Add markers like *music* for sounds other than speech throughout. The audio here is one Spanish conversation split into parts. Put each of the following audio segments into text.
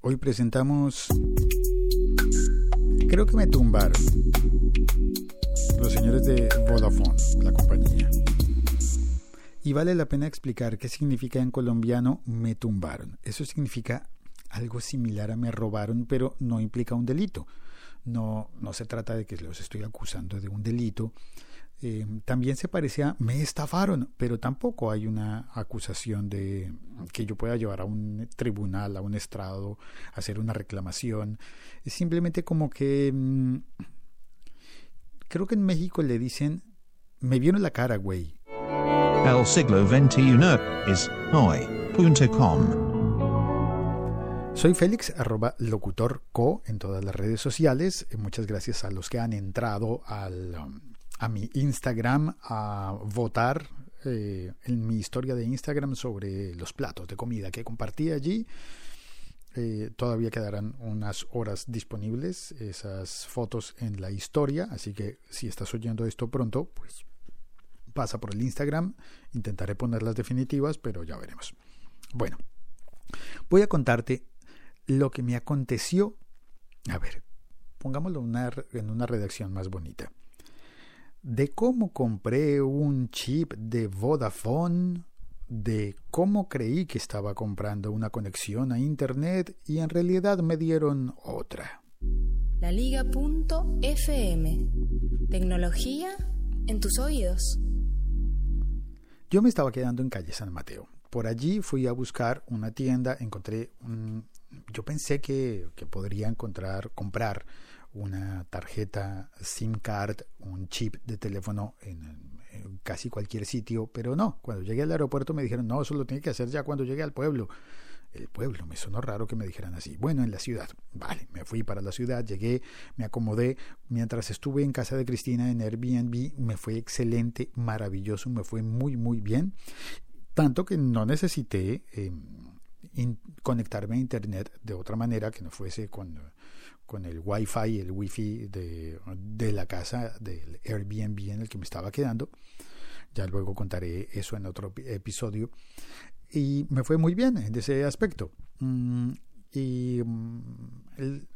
Hoy presentamos... Creo que me tumbaron. Los señores de Vodafone, la compañía. Y vale la pena explicar qué significa en colombiano me tumbaron. Eso significa algo similar a me robaron, pero no implica un delito. No, no se trata de que los estoy acusando de un delito. Eh, también se parecía me estafaron, pero tampoco hay una acusación de que yo pueda llevar a un tribunal, a un estrado, hacer una reclamación. Es simplemente como que mm, creo que en México le dicen me vieron la cara, güey. El siglo XXI es hoy.com. Soy Félix, arroba locutorco en todas las redes sociales. Muchas gracias a los que han entrado al, um, a mi Instagram a votar eh, en mi historia de Instagram sobre los platos de comida que compartí allí. Eh, todavía quedarán unas horas disponibles esas fotos en la historia, así que si estás oyendo esto pronto, pues pasa por el Instagram, intentaré ponerlas definitivas, pero ya veremos. Bueno, voy a contarte lo que me aconteció. A ver, pongámoslo en una redacción más bonita. De cómo compré un chip de Vodafone, de cómo creí que estaba comprando una conexión a Internet y en realidad me dieron otra. La Liga.fm. Tecnología en tus oídos. Yo me estaba quedando en calle San Mateo. Por allí fui a buscar una tienda, encontré un, yo pensé que, que, podría encontrar, comprar una tarjeta SIM card, un chip de teléfono en, casi cualquier sitio, pero no, cuando llegué al aeropuerto me dijeron, no, eso lo tiene que hacer ya cuando llegue al pueblo. El pueblo, me sonó raro que me dijeran así. Bueno, en la ciudad. Vale, me fui para la ciudad, llegué, me acomodé. Mientras estuve en casa de Cristina en Airbnb, me fue excelente, maravilloso, me fue muy, muy bien. Tanto que no necesité... Eh, conectarme a internet de otra manera que no fuese con, con el wifi, el wifi de, de la casa del Airbnb en el que me estaba quedando. Ya luego contaré eso en otro episodio. Y me fue muy bien en ese aspecto. Mm, y mm,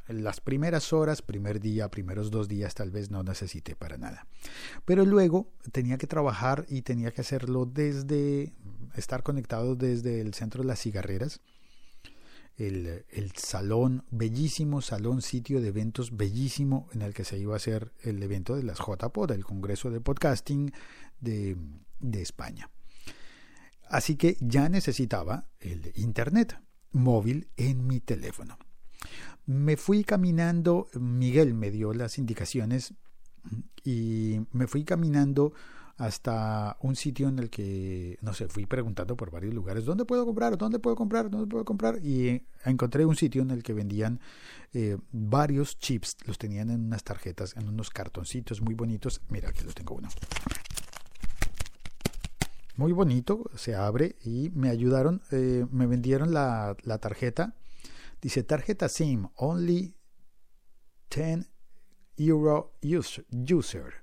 las primeras horas, primer día, primeros dos días tal vez no necesité para nada. Pero luego tenía que trabajar y tenía que hacerlo desde, estar conectado desde el centro de las cigarreras. El, el, salón, bellísimo salón, sitio de eventos bellísimo en el que se iba a hacer el evento de las JPod, el Congreso de Podcasting de, de España. Así que ya necesitaba el Internet móvil en mi teléfono. Me fui caminando, Miguel me dio las indicaciones y me fui caminando hasta un sitio en el que, no sé, fui preguntando por varios lugares, ¿dónde puedo comprar? ¿Dónde puedo comprar? ¿Dónde puedo comprar? Y encontré un sitio en el que vendían eh, varios chips, los tenían en unas tarjetas, en unos cartoncitos muy bonitos. Mira, aquí los tengo uno. Muy bonito, se abre y me ayudaron, eh, me vendieron la, tarjeta. Dice tarjeta SIM, only 10 euro user.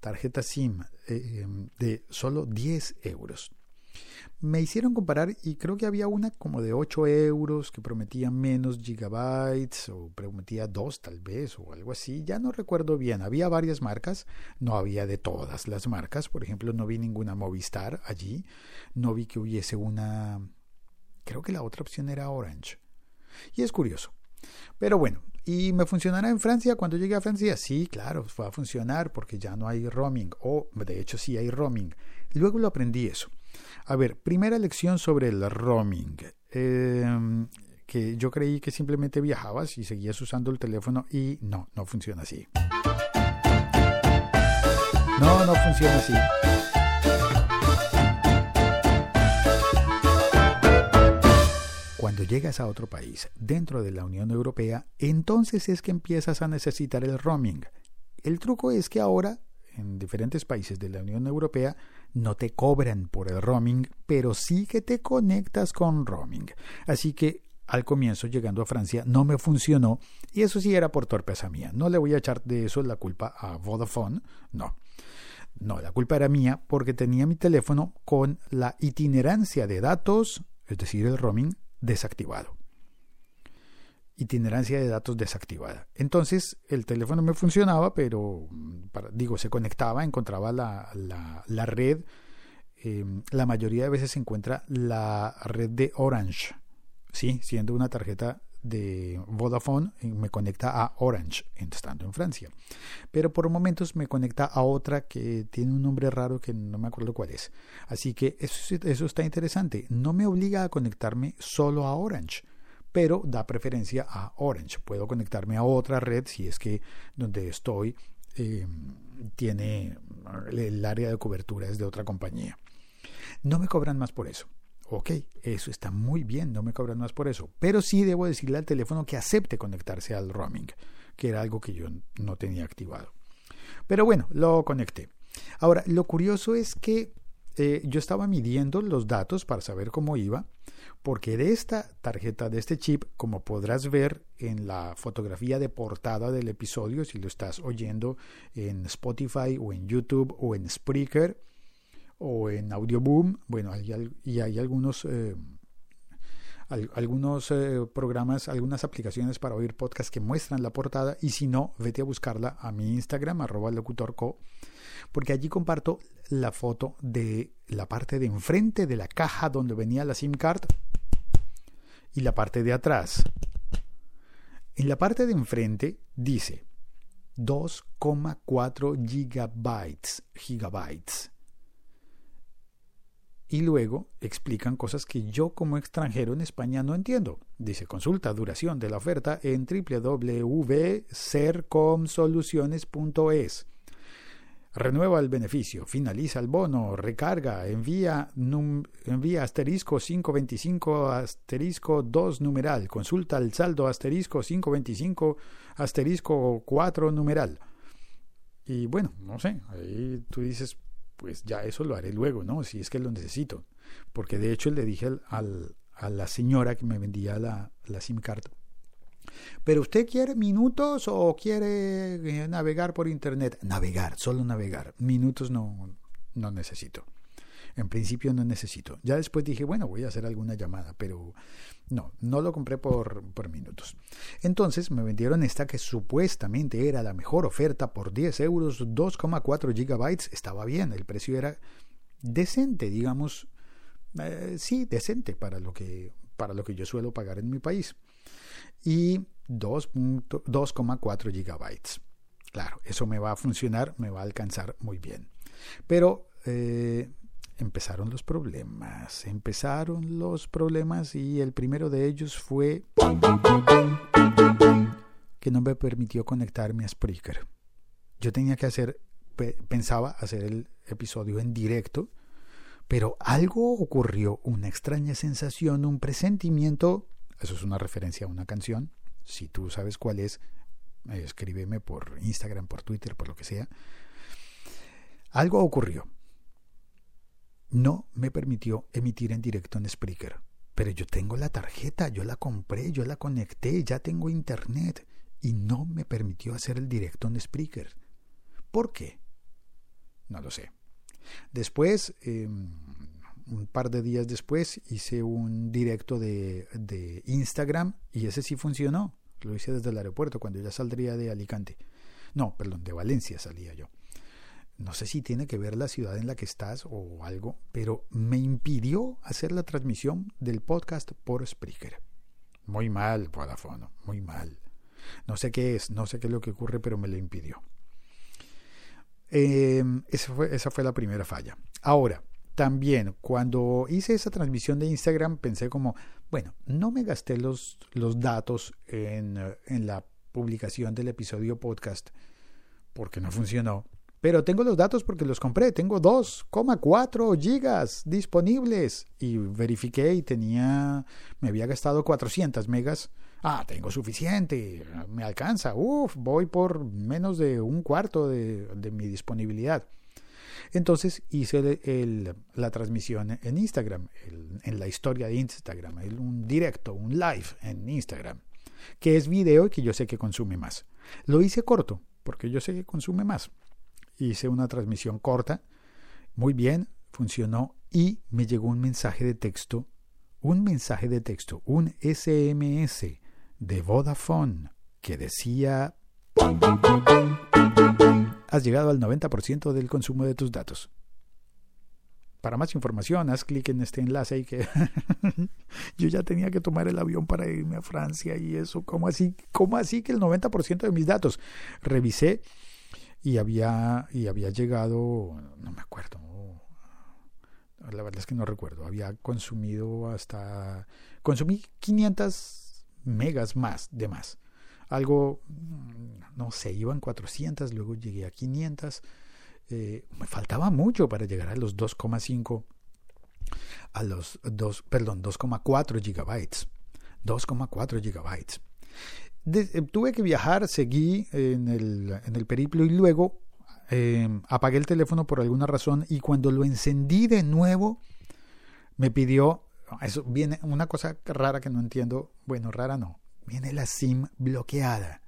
Tarjeta SIM eh, de solo 10 euros me hicieron comparar y creo que había una como de 8 euros que prometía menos gigabytes o prometía 2 tal vez o algo así, ya no recuerdo bien, había varias marcas, no había de todas las marcas, por ejemplo no vi ninguna Movistar allí, no vi que hubiese una, creo que la otra opción era Orange. Y es curioso. Pero bueno, ¿y me funcionará en Francia cuando llegue a Francia? Sí, claro, va a funcionar porque ya no hay roaming, o de hecho sí hay roaming. Luego lo aprendí eso. A ver, primera lección sobre el roaming. Eh, que yo creí que simplemente viajabas y seguías usando el teléfono y no, no funciona así. No, no funciona así. Cuando llegas a otro país dentro de la Unión Europea, entonces es que empiezas a necesitar el roaming. El truco es que ahora, en diferentes países de la Unión Europea, no te cobran por el roaming, pero sí que te conectas con roaming. Así que al comienzo, llegando a Francia, no me funcionó y eso sí era por torpeza mía. No le voy a echar de eso la culpa a Vodafone, no. No, la culpa era mía porque tenía mi teléfono con la itinerancia de datos, es decir, el roaming, desactivado. Itinerancia de datos desactivada. Entonces el teléfono me funcionaba, pero para, digo, se conectaba, encontraba la, la, red. Eh, la mayoría de veces se encuentra la red de Orange, sí, siendo una tarjeta de Vodafone me conecta a Orange, estando en Francia. Pero por momentos me conecta a otra que tiene un nombre raro que no me acuerdo cuál es. Así que eso está interesante. No me obliga a conectarme solo a Orange pero da preferencia a Orange. Puedo conectarme a otra red si es que donde estoy eh, tiene el área de cobertura es de otra compañía. No me cobran más por eso. Ok, eso está muy bien, no me cobran más por eso. Pero sí debo decirle al teléfono que acepte conectarse al roaming, que era algo que yo no tenía activado. Pero bueno, lo conecté. Ahora, lo curioso es que eh, yo estaba midiendo los datos para saber cómo iba, porque de esta tarjeta, de este chip, como podrás ver en la fotografía de portada del episodio, si lo estás oyendo en Spotify o en YouTube o en Spreaker, o en Audioboom, bueno, y hay algunos, eh, algunos eh, programas, algunas aplicaciones para oír podcast que muestran la portada y si no, vete a buscarla a mi Instagram, arroba locutorco, porque allí comparto la foto de la parte de enfrente de la caja donde venía la SIM card y la parte de atrás. En la parte de enfrente dice 2,4 gigabytes, gigabytes y luego explican cosas que yo como extranjero en España no entiendo. Dice, consulta duración de la oferta en www.sercomsoluciones.es. Renueva el beneficio, finaliza el bono, recarga, envía, envía asterisco 525 asterisco 2 numeral, consulta el saldo asterisco 525 asterisco 4 numeral. Y bueno, no sé, ahí tú dices, pues ya eso lo haré luego, ¿no? Si es que lo necesito. Porque de hecho le dije al, a la señora que me vendía la, la SIM card, pero usted quiere minutos o quiere eh, navegar por internet? Navegar, solo navegar. Minutos no, no necesito. En principio no necesito. Ya después dije, bueno, voy a hacer alguna llamada, pero no, no lo compré por, por minutos. Entonces me vendieron esta que supuestamente era la mejor oferta por 10 euros, 2,4 gigabytes. Estaba bien, el precio era decente, digamos. Eh, sí, decente para lo, que, para lo que yo suelo pagar en mi país. Y 2,4 gigabytes. Claro, eso me va a funcionar, me va a alcanzar muy bien. Pero eh, empezaron los problemas, empezaron los problemas y el primero de ellos fue que no me permitió conectarme a Spreaker. Yo tenía que hacer, pensaba hacer el episodio en directo, pero algo ocurrió, una extraña sensación, un presentimiento, eso es una referencia a una canción, si tú sabes cuál es, escríbeme por Instagram, por Twitter, por lo que sea. Algo ocurrió no me permitió emitir en directo en Spreaker. Pero yo tengo la tarjeta, yo la compré, yo la conecté, ya tengo internet y no me permitió hacer el directo en Spreaker. ¿Por qué? No lo sé. Después, em, un par de días después, hice un directo de, de Instagram y ese sí funcionó. Lo hice desde el aeropuerto cuando ya saldría de Alicante. No, perdón, de Valencia salía yo no sé si tiene que ver la ciudad en la que estás o algo, pero me impidió hacer la transmisión del podcast por Spreaker. Muy mal, Vodafone, muy mal. No sé qué es, no sé qué es lo que ocurre, pero me lo impidió. Em, esa, fue, la primera falla. Ahora, también cuando hice esa transmisión de Instagram pensé como, bueno, no me gasté los, datos en la publicación del episodio podcast porque no funcionó pero tengo los datos porque los compré. Tengo 2,4 gigas disponibles. Y verifiqué y tenía, me había gastado 400 megas. Ah, tengo suficiente, me alcanza. Uf, voy por menos de un cuarto de, mi disponibilidad. Entonces hice la transmisión en Instagram, en la historia de Instagram, un directo, un live en Instagram, que es video y que yo sé que consume más. Lo hice corto, porque yo sé que consume más hice una transmisión corta, muy bien, funcionó y me llegó un mensaje de texto, un mensaje de texto, un SMS de Vodafone que decía has llegado al 90% del consumo de tus datos. Para más información, haz clic en este enlace y que *laughs* yo ya tenía que tomar el avión para irme a Francia y eso, ¿cómo así? ¿Cómo así que el 90% de mis datos? Revisé y había y había llegado, no me acuerdo. La verdad es que no recuerdo, había consumido hasta consumí 500 megas más de más. Algo no sé, iban 400, luego llegué a 500 eh, me faltaba mucho para llegar a los 2,5 a los 2, perdón, 2,4 gigabytes. 2,4 gigabytes. Eh, tuve que viajar, seguí en el, en el periplo y luego em, apagué el teléfono por alguna razón y cuando lo encendí de nuevo me pidió, eso viene una cosa rara que no entiendo, bueno, rara no, viene la SIM bloqueada.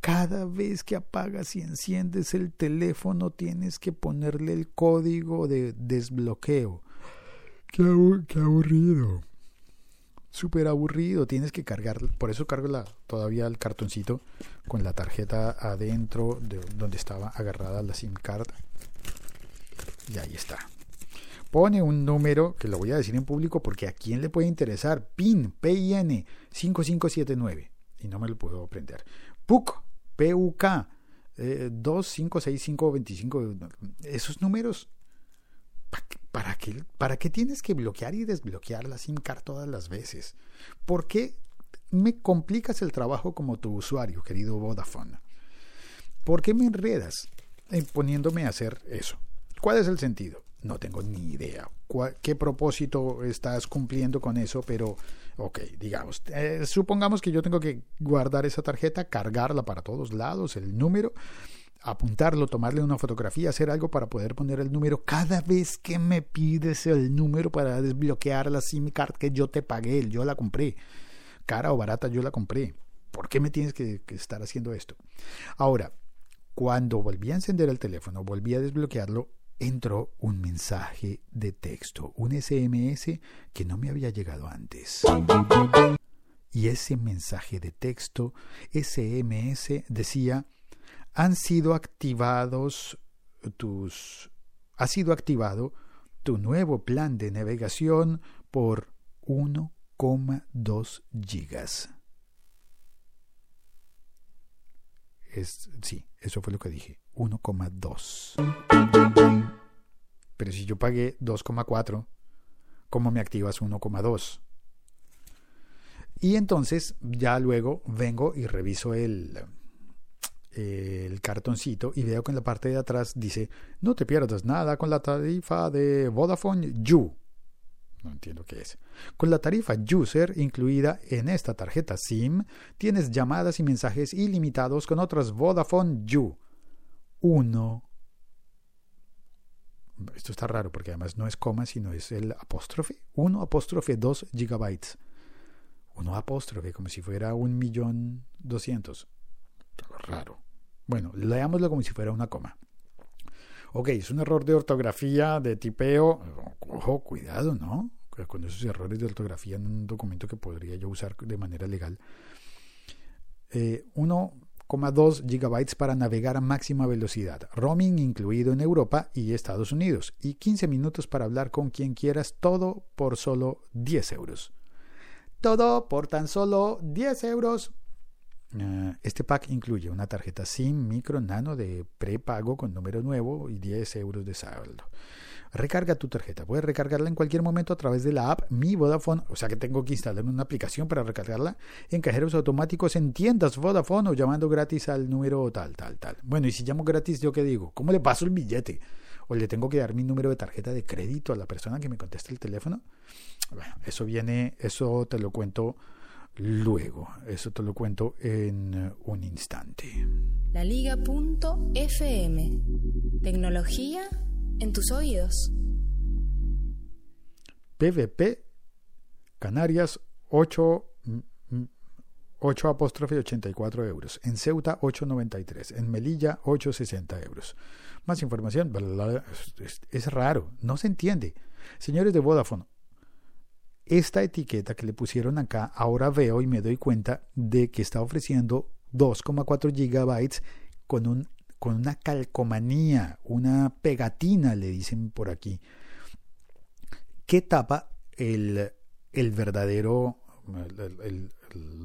Cada vez que apagas y enciendes el teléfono tienes que ponerle el código de desbloqueo. Qué, aburrido. Súper aburrido. Tienes que cargar. Por eso cargo la, todavía el cartoncito con la tarjeta adentro de donde estaba agarrada la SIM card. Y ahí está. Pone un número que lo voy a decir en público porque a quién le puede interesar. PIN, PIN 5579. Y no me lo puedo aprender. PUC PUK, eh, 256525, esos números, ¿para qué, ¿para qué tienes que bloquear y desbloquear la SIM card todas las veces? ¿Por qué me complicas el trabajo como tu usuario, querido Vodafone? ¿Por qué me enredas poniéndome a hacer eso? ¿Cuál es el sentido? No tengo ni idea. ¿Qué propósito estás cumpliendo con eso? Pero Ok, digamos, eh, supongamos que yo tengo que guardar esa tarjeta, cargarla para todos lados, el número, apuntarlo, tomarle una fotografía, hacer algo para poder poner el número cada vez que me pides el número para desbloquear la SIM card que yo te pagué, yo la compré, cara o barata, yo la compré. ¿Por qué me tienes que, que estar haciendo esto? Ahora, cuando volví a encender el teléfono, volví a desbloquearlo, entró un mensaje de texto, un SMS que no me había llegado antes. Y ese mensaje de texto, SMS, decía, han sido activados tus... Ha sido activado tu nuevo plan de navegación por 1,2 gigas. Es, sí, eso fue lo que dije. 1,2. Pero si yo pagué 2,4, ¿cómo me activas 1,2? Y entonces ya luego vengo y reviso el, el cartoncito y veo que en la parte de atrás dice no te pierdas nada con la tarifa de Vodafone You. No entiendo qué es. Con la tarifa User incluida en esta tarjeta SIM, tienes llamadas y mensajes ilimitados con otras Vodafone You 1. Esto está raro porque además no es coma, sino es el apóstrofe. 1 apóstrofe 2 gigabytes. 1 apóstrofe, como si fuera un millón doscientos. Raro. Bueno, leámoslo como si fuera una coma. Ok, es un error de ortografía, de tipeo. Ojo, cuidado, ¿no? Con esos errores de ortografía en un documento que podría yo usar de manera legal. Eh, uno 2 GB para navegar a máxima velocidad, roaming incluido en Europa y Estados Unidos, y 15 minutos para hablar con quien quieras, todo por solo 10 euros. Todo por tan solo 10 euros. Eh, este pack incluye una tarjeta SIM micro nano de prepago con número nuevo y 10 euros de saldo. Recarga tu tarjeta. Puedes recargarla en cualquier momento a través de la app Mi Vodafone. O sea que tengo que instalar una aplicación para recargarla en cajeros automáticos en tiendas Vodafone o llamando gratis al número tal, tal, tal. Bueno, y si llamo gratis, ¿yo qué digo? ¿Cómo le paso el billete? ¿O le tengo que dar mi número de tarjeta de crédito a la persona que me conteste el teléfono? Bueno, eso viene, eso te lo cuento luego. Eso te lo cuento en un instante. La Liga.fm. Tecnología en tus oídos. PVP Canarias 8, 8 apóstrofe 84 euros. En Ceuta 8,93. En Melilla 8,60 euros. Más información. Es, es raro. No se entiende. Señores de Vodafone, esta etiqueta que le pusieron acá, ahora veo y me doy cuenta de que está ofreciendo 2,4 gigabytes con, un, con una calcomanía, una pegatina, le dicen por aquí, que tapa el, el verdadero,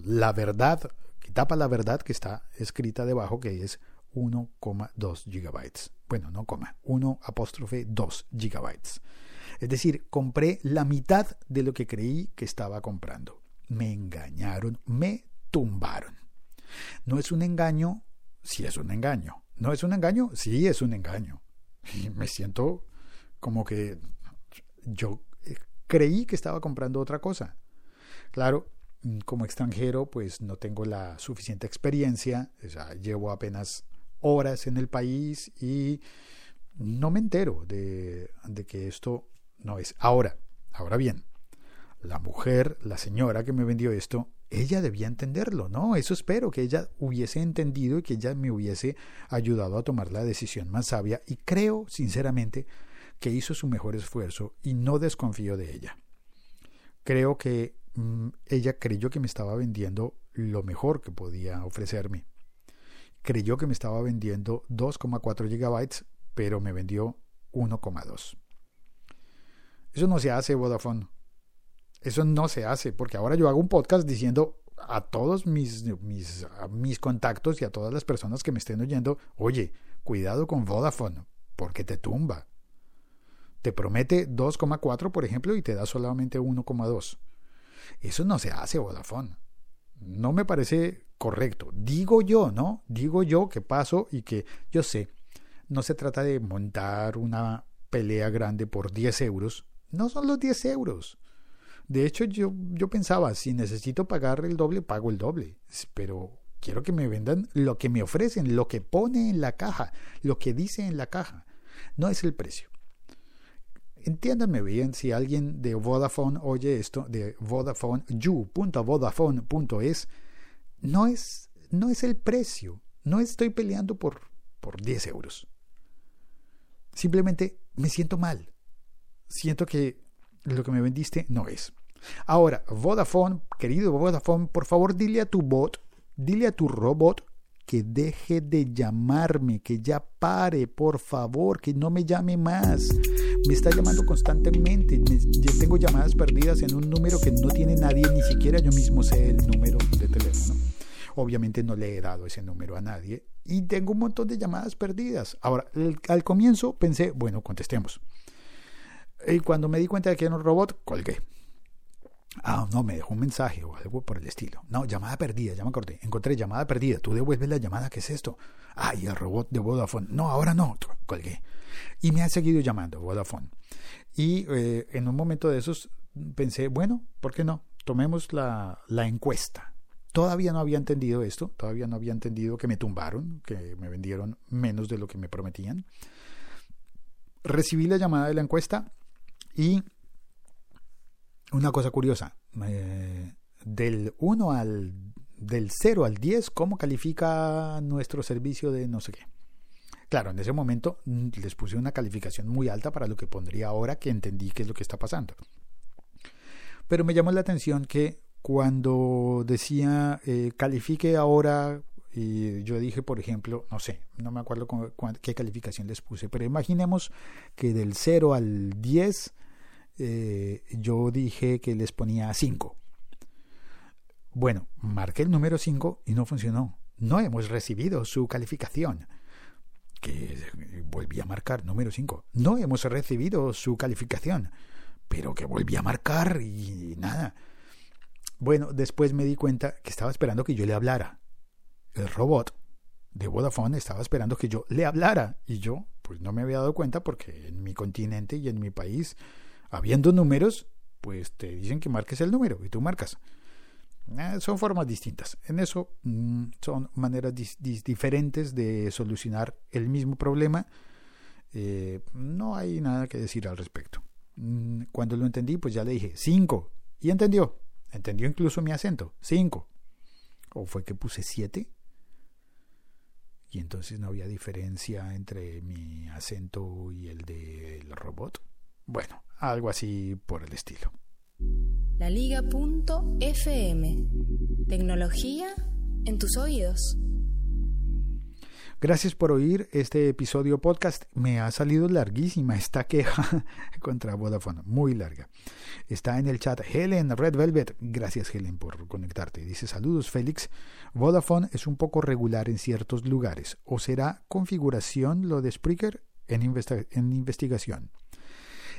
la verdad, que tapa la verdad que está escrita debajo, que es 1,2 gigabytes. Bueno, no coma, 1 apóstrofe 2 gigabytes. Es decir, compré la mitad de lo que creí que estaba comprando. Me engañaron, me tumbaron. No es un engaño, sí es un engaño. No es un engaño, sí es un engaño. Y me siento como que yo eh, creí que estaba comprando otra cosa. Claro, como extranjero, pues no tengo la suficiente experiencia, llevo apenas horas en el país y no me entero de que esto no es. Ahora, ahora bien, la mujer, la señora que me vendió esto, ella debía entenderlo, ¿no? Eso espero, que ella hubiese entendido y que ella me hubiese ayudado a tomar la decisión más sabia y creo, sinceramente, que hizo su mejor esfuerzo y no desconfío de ella. Creo que mm, ella creyó que me estaba vendiendo lo mejor que podía ofrecerme. Creyó que me estaba vendiendo 2,4 gigabytes, pero me vendió 1,2. Eso no se hace, Vodafone. Eso no se hace, porque ahora yo hago un podcast diciendo a todos mis, mis, mis contactos y a todas las personas que me estén oyendo, oye, cuidado con Vodafone, porque te tumba. Te promete 2,4, por ejemplo, y te da solamente 1,2. Eso no se hace, Vodafone. No me parece correcto. Digo yo, ¿no? Digo yo que paso y que yo sé, no se trata de montar una pelea grande por 10 euros. No son los 10 euros. De hecho, yo, yo pensaba, si necesito pagar el doble, pago el doble. Pero quiero que me vendan lo que me ofrecen, lo que pone en la caja, lo que dice en la caja. No es el precio. Entiéndanme bien, si alguien de Vodafone oye esto, de Vodafone, you.vodafone.es, no es, no es el precio. No estoy peleando por, por 10 euros. Simplemente me siento mal. Siento que lo que me vendiste no es. Ahora, Vodafone, querido Vodafone, por favor dile a tu bot, dile a tu robot que deje de llamarme, que ya pare, por favor, que no me llame más. Me está llamando constantemente. yo tengo llamadas perdidas en un número que no tiene nadie, ni siquiera yo mismo sé el número de teléfono. Obviamente no le he dado ese número a nadie y tengo un montón de llamadas perdidas. Ahora, al comienzo pensé, bueno, contestemos. Y cuando me di cuenta de que era un robot, colgué. Ah, no, me dejó un mensaje o algo por el estilo. No, llamada perdida, ya me acordé. Encontré llamada perdida. Tú devuelves la llamada, ¿qué es esto? Ay, el robot de Vodafone. No, ahora no. Colgué. Y me ha seguido llamando Vodafone. Y eh, en un momento de esos pensé, bueno, ¿por qué no? Tomemos la, la encuesta. Todavía no había entendido esto, todavía no había entendido que me tumbaron, que me vendieron menos de lo que me prometían. Recibí la llamada de la encuesta y una cosa curiosa, eh, del 1 al del 0 al 10, ¿cómo califica nuestro servicio de no sé qué? Claro, en ese momento mm, les puse una calificación muy alta para lo que pondría ahora que entendí qué es lo que está pasando. Pero me llamó la atención que cuando decía eh, califique ahora, y yo dije, por ejemplo, no sé, no me acuerdo qué calificación les puse, pero imaginemos que del 0 al 10 eh, yo dije que les ponía 5. Bueno, marqué el número 5 y no funcionó. No hemos recibido su calificación. Que volví a marcar número 5. No hemos recibido su calificación. Pero que volví a marcar y nada. Bueno, después me di cuenta que estaba esperando que yo le hablara. El robot de Vodafone estaba esperando que yo le hablara. Y yo, pues no me había dado cuenta porque en mi continente y en mi país habiendo números, pues te dicen que marques el número y tú marcas. Eh, son formas distintas. En eso mm, son maneras diferentes de solucionar el mismo problema. Eh, no hay nada que decir al respecto. Mm, cuando lo entendí, pues ya le dije cinco y entendió. Entendió incluso mi acento, cinco. ¿O fue que puse siete? Y entonces no había diferencia entre mi acento y el del robot. Bueno, algo así por el estilo. laliga.fm. Tecnología en tus oídos. Gracias por oír este episodio podcast. Me ha salido larguísima esta queja *laughs* contra Vodafone, muy larga. Está en el chat Helen Red Velvet. Gracias Helen por conectarte. Dice saludos Félix. Vodafone es un poco regular en ciertos lugares. ¿O será configuración lo de Spreaker en, en investigación?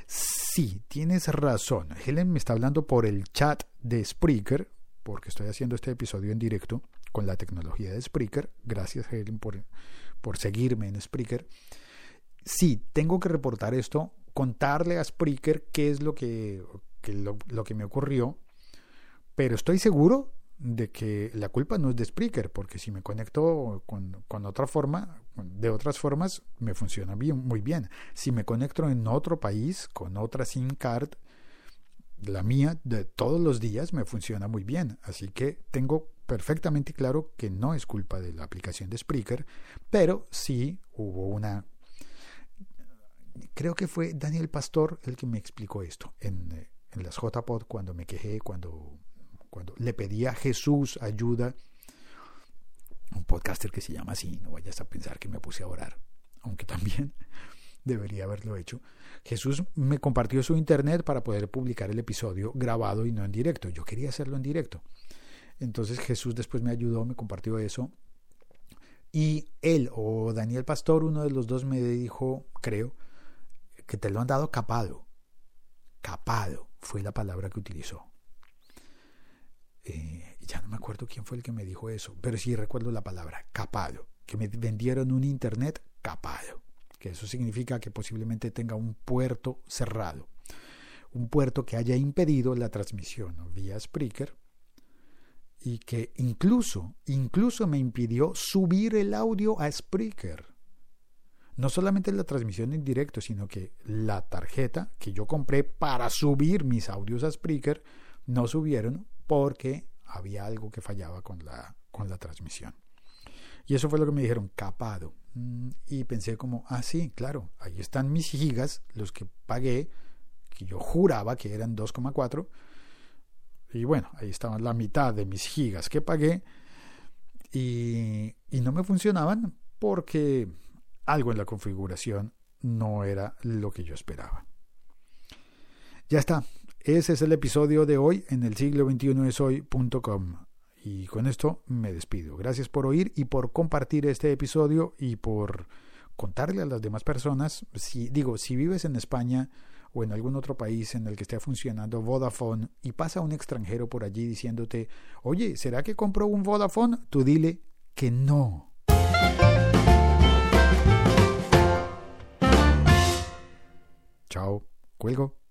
Sí, tienes razón. Helen me está hablando por el chat de Spreaker, porque estoy haciendo este episodio en directo con la tecnología de Spreaker. Gracias, Helen, por, por seguirme en Spreaker. Sí, tengo que reportar esto, contarle a Spreaker qué es lo que, lo que me ocurrió, pero estoy seguro de que la culpa no es de Spreaker, porque si me conecto con, con, otra forma, de otras formas, me funciona bien, muy bien. Si me conecto en otro país, con otra SIM card, la mía de todos los días me funciona muy bien. Así que tengo perfectamente claro que no es culpa de la aplicación de Spreaker, pero sí hubo una... Creo que fue Daniel Pastor el que me explicó esto en, en las JPod cuando me quejé, cuando cuando le pedía a Jesús ayuda, un podcaster que se llama así, no vayas a pensar que me puse a orar, aunque *laughs* también debería haberlo hecho. Jesús me compartió su internet para poder publicar el episodio grabado y no en directo. Yo quería hacerlo en directo. Entonces Jesús después me ayudó, me compartió eso. Y él o Daniel Pastor, uno de los dos, me dijo, creo, que te lo han dado capado. Capado fue la palabra que utilizó. Eh, ya no me acuerdo quién fue el que me dijo eso, pero sí recuerdo la palabra capado, que me vendieron un internet capado, que eso significa que posiblemente tenga un puerto cerrado, un puerto que haya impedido la transmisión vía Spreaker y que incluso, incluso me impidió subir el audio a Spreaker. No solamente la transmisión en directo, sino que la tarjeta que yo compré para subir mis audios a Spreaker no subieron porque había algo que fallaba con la, con la transmisión. Y eso fue lo que me dijeron, capado. Mm, y pensé como, ah, sí, claro, ahí están mis gigas, los que pagué, que yo juraba que eran 2,4. Y bueno, ahí estaban la mitad de mis gigas que pagué. Y, y no me funcionaban porque algo en la configuración no era lo que yo esperaba. Ya está, ese es el episodio de hoy en el siglo 21 es hoy.com. Y con esto me despido. Gracias por oír y por compartir este episodio y por contarle a las demás personas. Si digo, si vives en España o en algún otro país en el que esté funcionando Vodafone y pasa un extranjero por allí diciéndote, oye, ¿será que compró un Vodafone? Tú dile que no. Chao, cuelgo.